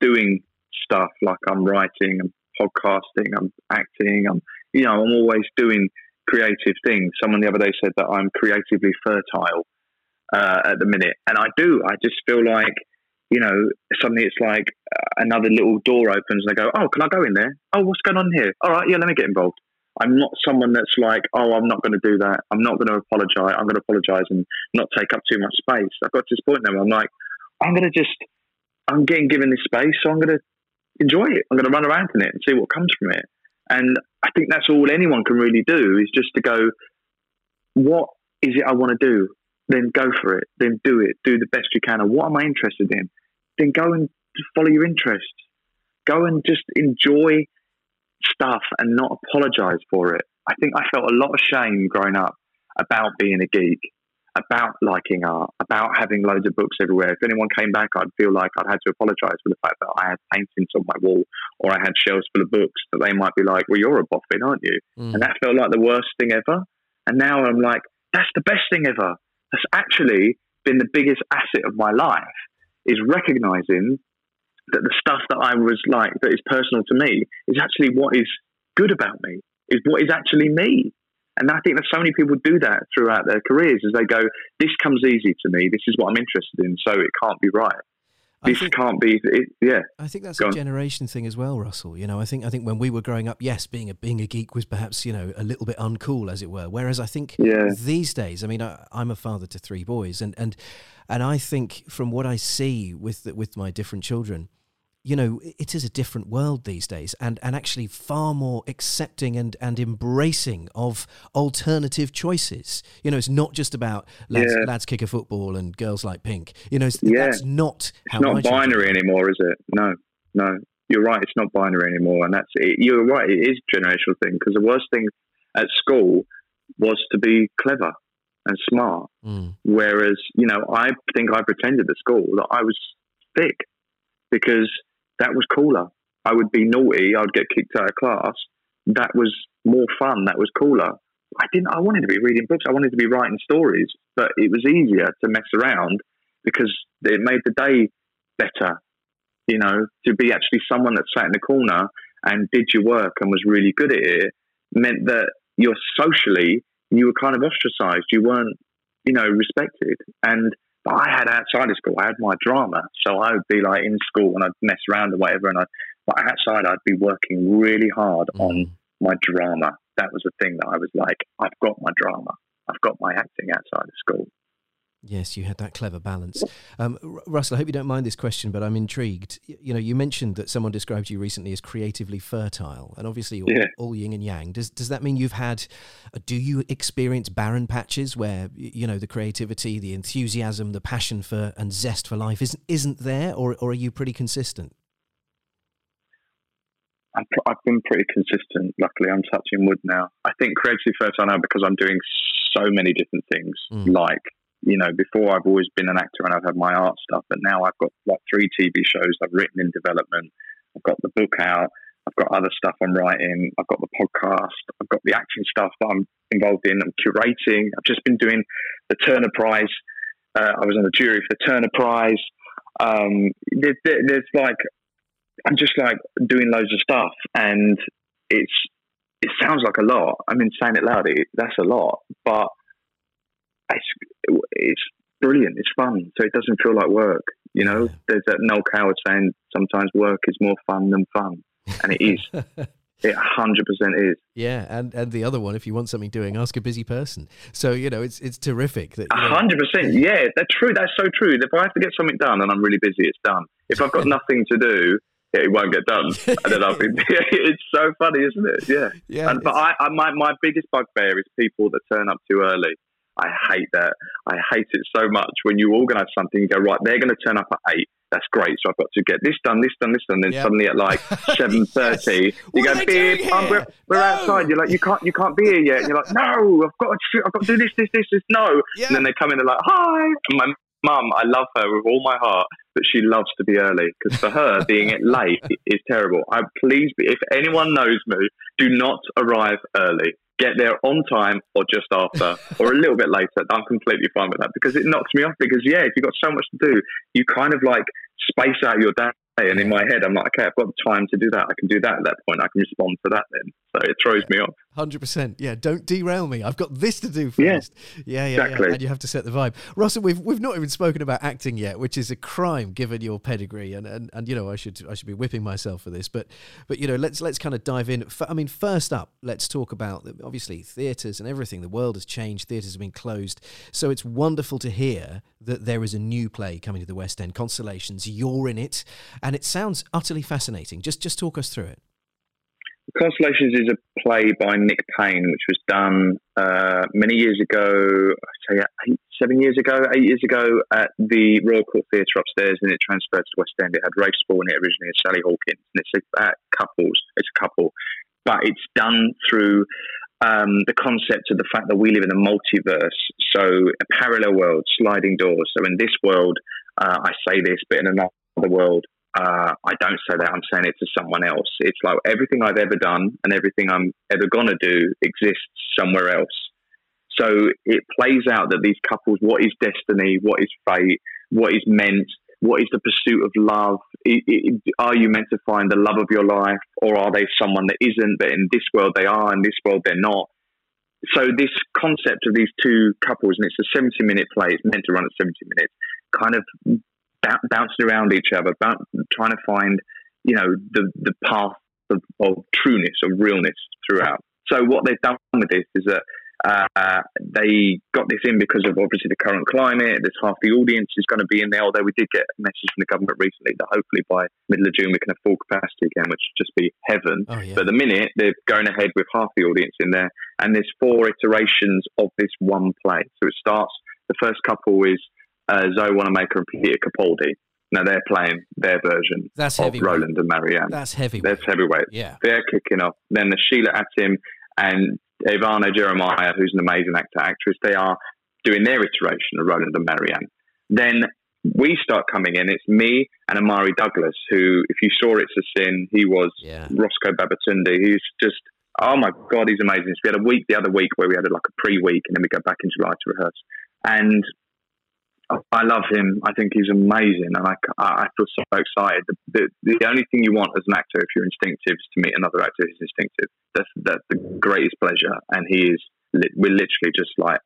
doing stuff like I'm writing, I'm podcasting, I'm acting, I'm you know, I'm always doing creative things. Someone the other day said that I'm creatively fertile uh, at the minute, and I do. I just feel like you know, suddenly it's like uh, another little door opens and I go, oh, can I go in there? Oh, what's going on here? All right, yeah, let me get involved. I'm not someone that's like, oh, I'm not going to do that. I'm not going to apologize. I'm going to apologize and not take up too much space. I've got to this point now where I'm like, I'm going to just, I'm getting given this space, so I'm going to enjoy it. I'm going to run around in it and see what comes from it. And I think that's all anyone can really do is just to go, what is it I want to do? Then go for it. Then do it. Do the best you can. And what am I interested in? Then go and follow your interests. Go and just enjoy stuff and not apologize for it. I think I felt a lot of shame growing up about being a geek, about liking art, about having loads of books everywhere. If anyone came back, I'd feel like I'd had to apologize for the fact that I had paintings on my wall or I had shelves full of books that they might be like, well, you're a boffin, aren't you? Mm. And that felt like the worst thing ever. And now I'm like, that's the best thing ever. That's actually been the biggest asset of my life is recognizing that the stuff that I was like, that is personal to me, is actually what is good about me, is what is actually me. And I think that so many people do that throughout their careers as they go, this comes easy to me, this is what I'm interested in, so it can't be right. I This think- can't be, it, yeah. I think that's Go a on. generation thing as well, Russell. You know, I think I think when we were growing up, yes, being a being a geek was perhaps you know a little bit uncool, as it were. Whereas I think Yeah. these days, I mean, I, I'm a father to three boys, and and and I think from what I see with the, with my different children, you know, it is a different world these days, and and actually far more accepting and and embracing of alternative choices. You know, it's not just about lads, Yeah. lads kick a football and girls like pink. You know, it's, Yeah. that's not how It's not binary anymore, is it? No, no. You're right. It's not binary anymore, and that's it. You're right. It is a generational thing because the worst thing at school was to be clever and smart. Mm. Whereas, you know, I think I pretended at school that I was thick because that was cooler. I would be naughty. I would get kicked out of class. That was more fun. That was cooler. I didn't. I wanted to be reading books. I wanted to be writing stories, but it was easier to mess around because it made the day better. You know, to be actually someone that sat in the corner and did your work and was really good at it meant that you're socially you were kind of ostracized. You weren't, you know, respected. And but I had outside of school, I had my drama, so I would be like in school and I'd mess around or whatever, and I, but outside I'd be working really hard Mm. on my drama. That was the thing that I was like, I've got my drama, I've got my acting outside of school. Yes, you had that clever balance. Um, Russell, I hope you don't mind this question, but I'm intrigued. You know, you mentioned that someone described you recently as creatively fertile, and obviously all, Yeah. all yin and yang. Does does that mean you've had? uh, Do you experience barren patches where you know the creativity, the enthusiasm, the passion for and zest for life isn't isn't there, or or are you pretty consistent? I've been pretty consistent. Luckily, I'm touching wood now. I think creatively fertile now because I'm doing so many different things. Mm. Like, you know, before I've always been an actor and I've had my art stuff, but now I've got like three TV shows I've written in development. I've got the book out. I've got other stuff I'm writing. I've got the podcast. I've got the acting stuff that I'm involved in. I'm curating. I've just been doing the Turner Prize. Uh, I was on the jury for the Turner Prize. Um, there, there, there's like I'm just like doing loads of stuff, and it's it sounds like a lot. I mean, saying it loud, it, that's a lot, but it's it's brilliant. It's fun, so it doesn't feel like work. You know, there's that Noel Coward saying sometimes work is more fun than fun, and it is. it hundred percent is. yeah, and and the other one, if you want something doing, ask a busy person. So you know, it's it's terrific that. Hundred percent. Yeah, that's true. That's so true. If I have to get something done and I'm really busy, it's done. If I've got nothing to do, yeah, it won't get done. And then I'll be, it's so funny, isn't it? Yeah. Yeah, And, but I, I, my, my biggest bugbear is people that turn up too early. I hate that. I hate it so much. When you organise something, you go right. They're going to turn up at eight. That's great. So I've got to get this done, this done, this done. And Then Yeah. suddenly at like seven thirty, What you go, they "Babe, um, we're, we're No!" outside." You're like, "You can't, you can't be here yet." And you're like, "No, I've got to, I've got to do this, this, this, this." No. Yeah. And then they come in and they're like, "Hi." And my mum, I love her with all my heart, but she loves to be early because for her, being late is terrible. I please, be, if anyone knows me, do not arrive early. Get there on time or just after or a little bit later. I'm completely fine with that because it knocks me off. Because yeah, if you've got so much to do, you kind of like space out your day. And in my head, I'm like, okay, I've got the time to do that. I can do that at that point. I can respond to that then. So it throws me off. Hundred percent. Yeah, don't derail me. I've got this to do first. Yeah, yeah, yeah, exactly. yeah. And you have to set the vibe. Russell, we've we've not even spoken about acting yet, which is a crime given your pedigree. And, and, and you know, I should I should be whipping myself for this. But but you know, let's let's kind of dive in. I mean, first up, let's talk about the- obviously theatres and everything. The world has changed. Theatres have been closed. So it's wonderful to hear that there is a new play coming to the West End. Constellations. You're in it, and it sounds utterly fascinating. Just just talk us through it. Constellations is a play by Nick Payne, which was done uh, many years ago, I'd say eight, seven years ago, eight years ago, at the Royal Court Theatre upstairs, and it transferred to West End. It had Rafe Spall in it originally, and Sally Hawkins, and it's about couples. It's a couple, but it's done through um, the concept of the fact that we live in a multiverse, so a parallel world, sliding doors. So in this world, uh, I say this, but in another world, uh, I don't say that. I'm saying it to someone else. It's like everything I've ever done and everything I'm ever gonna do exists somewhere else. So it plays out that these couples, what is destiny, what is fate, what is meant, what is the pursuit of love? I- I- are you meant to find the love of your life, or are they someone that isn't? But in this world they are, in this world they're not. So this concept of these two couples, and it's a 70 minute play. It's meant to run at 70 minutes. Kind of bou- bouncing around each other, bou- trying to find, you know, the the path of, of trueness, of realness throughout. So what they've done with this is that uh, they got this in because of obviously the current climate. There's half the audience is going to be in there. Although we did get a message from the government recently that hopefully by middle of June we can have full capacity again, which would just be heaven. Oh yeah. But at the minute, they're going ahead with half the audience in there, and there's four iterations of this one play. So it starts. The first couple is uh, Zoe Wanamaker and Peter Capaldi. Now they're playing their version That's of heavyweight. Roland and Marianne. That's heavy. That's heavyweight. Yeah. They're kicking off. Then the Sheila Atim and Ivanno Jeremiah, who's an amazing actor actress, they are doing their iteration of Roland and Marianne. Then we start coming in. It's me and Omari Douglas, who, if you saw It's a Sin, he was Yeah. Roscoe Babatunde. He's just Oh my god, he's amazing. So we had a week the other week where we had like a pre-week, and then we go back in July to rehearse. And I love him. I think he's amazing, and I, I feel so excited. The, the, the, only thing you want as an actor, if you're instinctive, is to meet another actor who's instinctive. That's that's the greatest pleasure, and he is. We're literally just like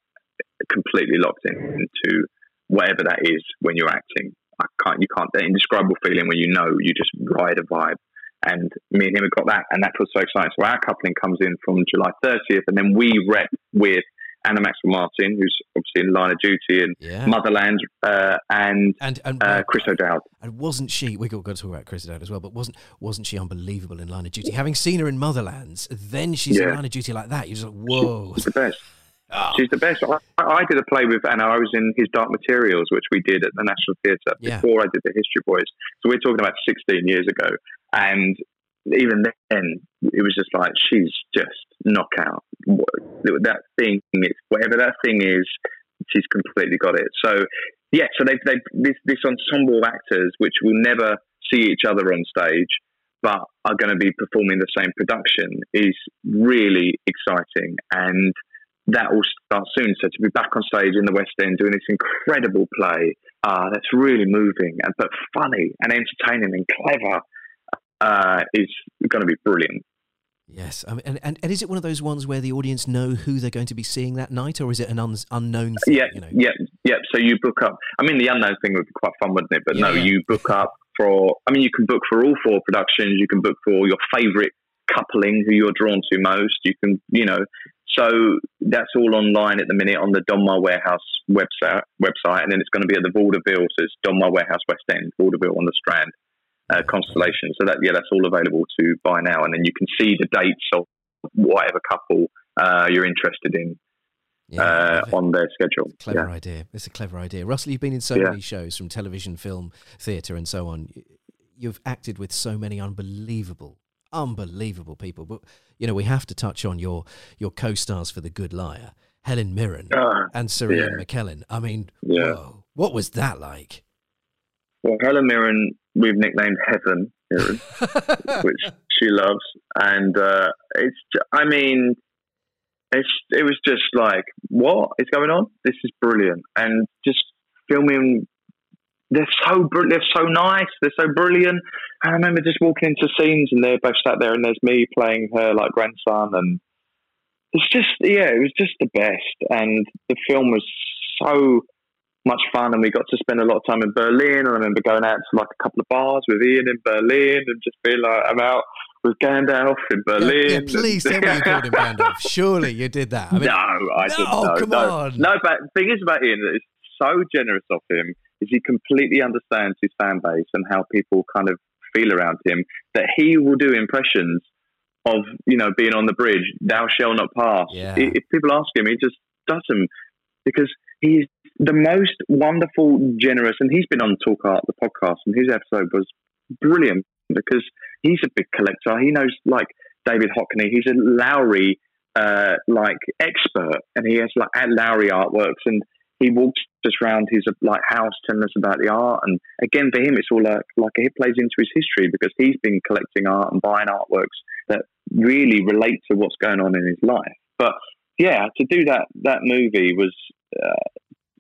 completely locked in, into whatever that is when you're acting. I can't. You can't. The indescribable feeling when you know you just ride a vibe. And me and him have got that, and that feels so exciting. So our coupling comes in from July 30th, and then we rep with Anna Maxwell Martin, who's obviously in Line of Duty and yeah. Motherland, uh, and and, and uh, Chris O'Dowd. And wasn't she? We're going to talk about Chris O'Dowd as well, but wasn't wasn't she unbelievable in Line of Duty? Having seen her in Motherlands, then she's yeah. in Line of Duty like that. You're just like, whoa, she's the best. Oh. She's the best. I, I, did a play with Anna. I was in his Dark Materials, which we did at the National Theatre yeah. before I did the History Boys. So we're talking about 16 years ago, and even then, it was just like she's just knockout. That thing, whatever that thing is, she's completely got it. So yeah, so they they this this ensemble of actors which will never see each other on stage, but are going to be performing the same production is really exciting and. That will start soon. So to be back on stage in the West End doing this incredible play, uh, that's really moving and but funny and entertaining and clever uh, is going to be brilliant. Yes, I mean, and, and, and is it one of those ones where the audience know who they're going to be seeing that night, or is it an un- unknown thing? Yeah, you know? yeah, yeah. So you book up. I mean, the unknown thing would be quite fun, wouldn't it? But yeah, no, you book up for. I mean, you can book for all four productions. You can book for your favourite coupling who you're drawn to most. You can, you know, so that's all online at the minute on the Donmar Warehouse website. Website, and then it's going to be at the Vaudeville. So it's Donmar Warehouse West End, Vaudeville on the Strand uh, constellation. So that yeah, that's all available to buy now, and then you can see the dates of whatever couple uh, you're interested in. Yeah, uh, on their schedule. Clever yeah. idea. It's a clever idea. Russell, you've been in so yeah. many shows from television, film, theatre, and so on. You've acted with so many unbelievable, unbelievable people. But you know, we have to touch on your your co-stars for The Good Liar, Helen Mirren uh, and Sir Ian McKellen. I mean, whoa, what was that like? Well, Helen Mirren we've nicknamed Heaven, which she loves, and uh, it's. I mean, it's. It was just like, what is going on? This is brilliant, and just filming. They're so brilliant. They're so nice. They're so brilliant. And I remember just walking into scenes, and they're both sat there, and there's me playing her like grandson, and it's just yeah, it was just the best. And the film was so much fun and we got to spend a lot of time in Berlin. I remember going out to like a couple of bars with Ian in Berlin and just being like, I'm out with Gandalf in Berlin. Yeah, yeah please tell me you called him Gandalf. Surely you did that. I mean, no, I no, didn't. Oh, no, come no. on. No, but the thing is about Ian, it's so generous of him, is he completely understands his fan base and how people kind of feel around him, that he will do impressions of, you know, being on the bridge, thou shall not pass. Yeah. If people ask him, he just does them because he's the most wonderful, generous, and he's been on Talk Art, the podcast, and his episode was brilliant because he's a big collector. He knows like David Hockney. He's a Lowry uh, like expert, and he has like Lowry artworks, and he walks just around his like house telling us about the art. And again, for him, it's all like like it plays into his history because he's been collecting art and buying artworks that really relate to what's going on in his life. But yeah, to do that that movie was uh,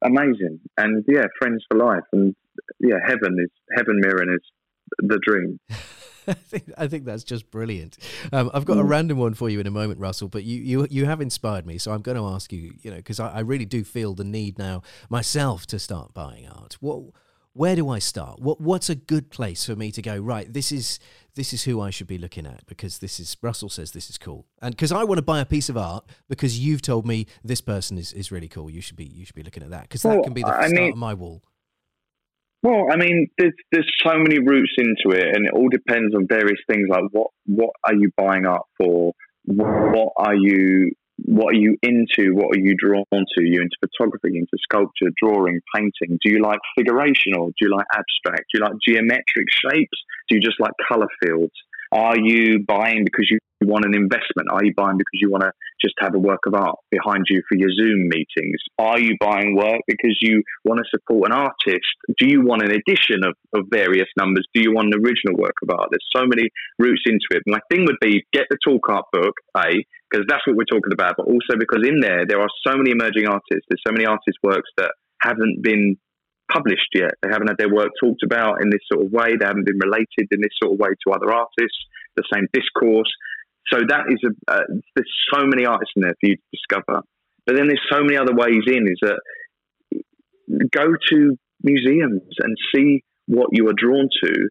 amazing. And yeah, friends for life. And yeah, heaven is heaven Mirren is the dream. I think I think that's just brilliant. Um, I've got a mm. random one for you in a moment, Russell. But you you you have inspired me, so I'm going to ask you. You know, because I, I really do feel the need now myself to start buying art. What where do I start? What what's a good place for me to go? Right, this is this is who I should be looking at because this is Russell says this is cool, and because I want to buy a piece of art because you've told me this person is, is really cool. You should be you should be looking at that because that well, can be the I start mean, of my wall. Well, I mean, there's there's so many routes into it, and it all depends on various things like what what are you buying art for, what are you what are you into? What are you drawn to? You into photography, into sculpture, drawing, painting? Do you like figuration or do you like abstract? Do you like geometric shapes? Do you just like color fields? Are you buying because you want an investment? Are you buying because you want to just have a work of art behind you for your Zoom meetings? Are you buying work because you want to support an artist? Do you want an edition of, of various numbers? Do you want an original work of art? There's so many routes into it. My thing would be get the talk art book, A, because that's what we're talking about, but also because in there, there are so many emerging artists. There's so many artist works that haven't been published yet. They haven't had their work talked about in this sort of way. They haven't been related in this sort of way to other artists, the same discourse. So that is a, uh, there's so many artists in there for you to discover. But then there's so many other ways in is that go to museums and see what you are drawn to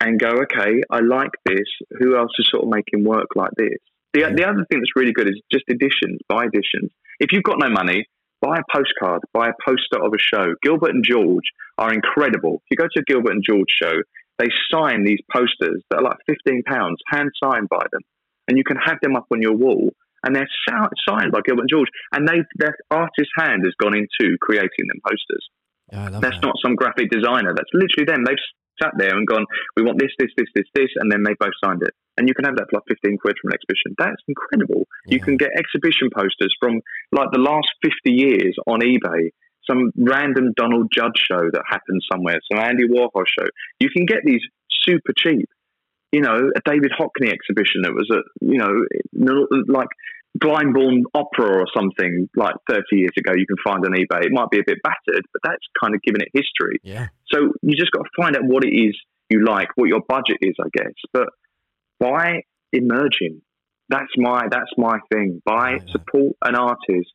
and go, okay, I like this. Who else is sort of making work like this? The, the other thing that's really good is just editions, buy editions. If you've got no money, buy a postcard, buy a poster of a show. Gilbert and George are incredible. If you go to a Gilbert and George show, they sign these posters that are like £15, hand signed by them. And you can have them up on your wall. And they're signed by Gilbert and George. And they, their artist's hand has gone into creating them posters. Yeah, That's that. not some graphic designer. That's literally them. They've sat there and gone, we want this, this, this, this, this, and then they both signed it. And you can have that for like 15 quid from an exhibition. That's incredible. You can get exhibition posters from like the last 50 years on eBay, some random Donald Judd show that happened somewhere, some Andy Warhol show. You can get these super cheap. You know, a David Hockney exhibition that was a, you know, like Glyndebourne Opera or something like 30 years ago, you can find on eBay. It might be a bit battered, but that's kind of given it history. Yeah. So you just got to find out what it is you like, what your budget is, I guess. But buy emerging. That's my that's my thing. Buy Yeah. support an artist,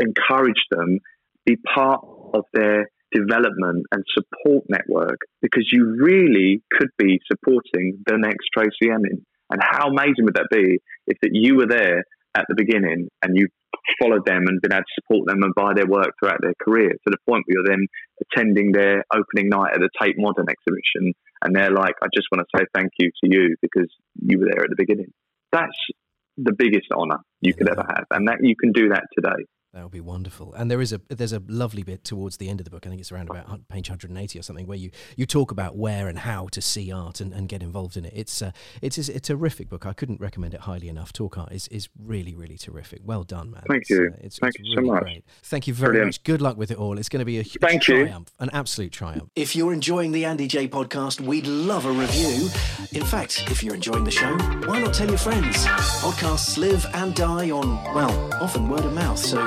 encourage them, be part of their development and support network because you really could be supporting the next Tracey Emin. And how amazing would that be if that you were there at the beginning and you followed them and been able to support them and buy their work throughout their career to the point where you're then attending their opening night at the Tate Modern exhibition and they're like, I just want to say thank you to you because you were there at the beginning. That's the biggest honour you could ever have. And that you can do that today. That would be wonderful. And there is a there's a lovely bit towards the end of the book. I think it's around about page 180 or something, where you, you talk about where and how to see art and, and get involved in it. It's uh, it's it's a terrific book. I couldn't recommend it highly enough. Talk art is, is really really terrific. Well done, man. Thank It's, you. uh, it's, Thank it's you so much. Great. Thank you very Brilliant. much. Good luck with it all. It's going to be a huge Thank you. triumph, an absolute triumph. If you're enjoying the Andy J podcast, we'd love a review. In fact, if you're enjoying the show, why not tell your friends? Podcasts live and die on, well, often word of mouth, so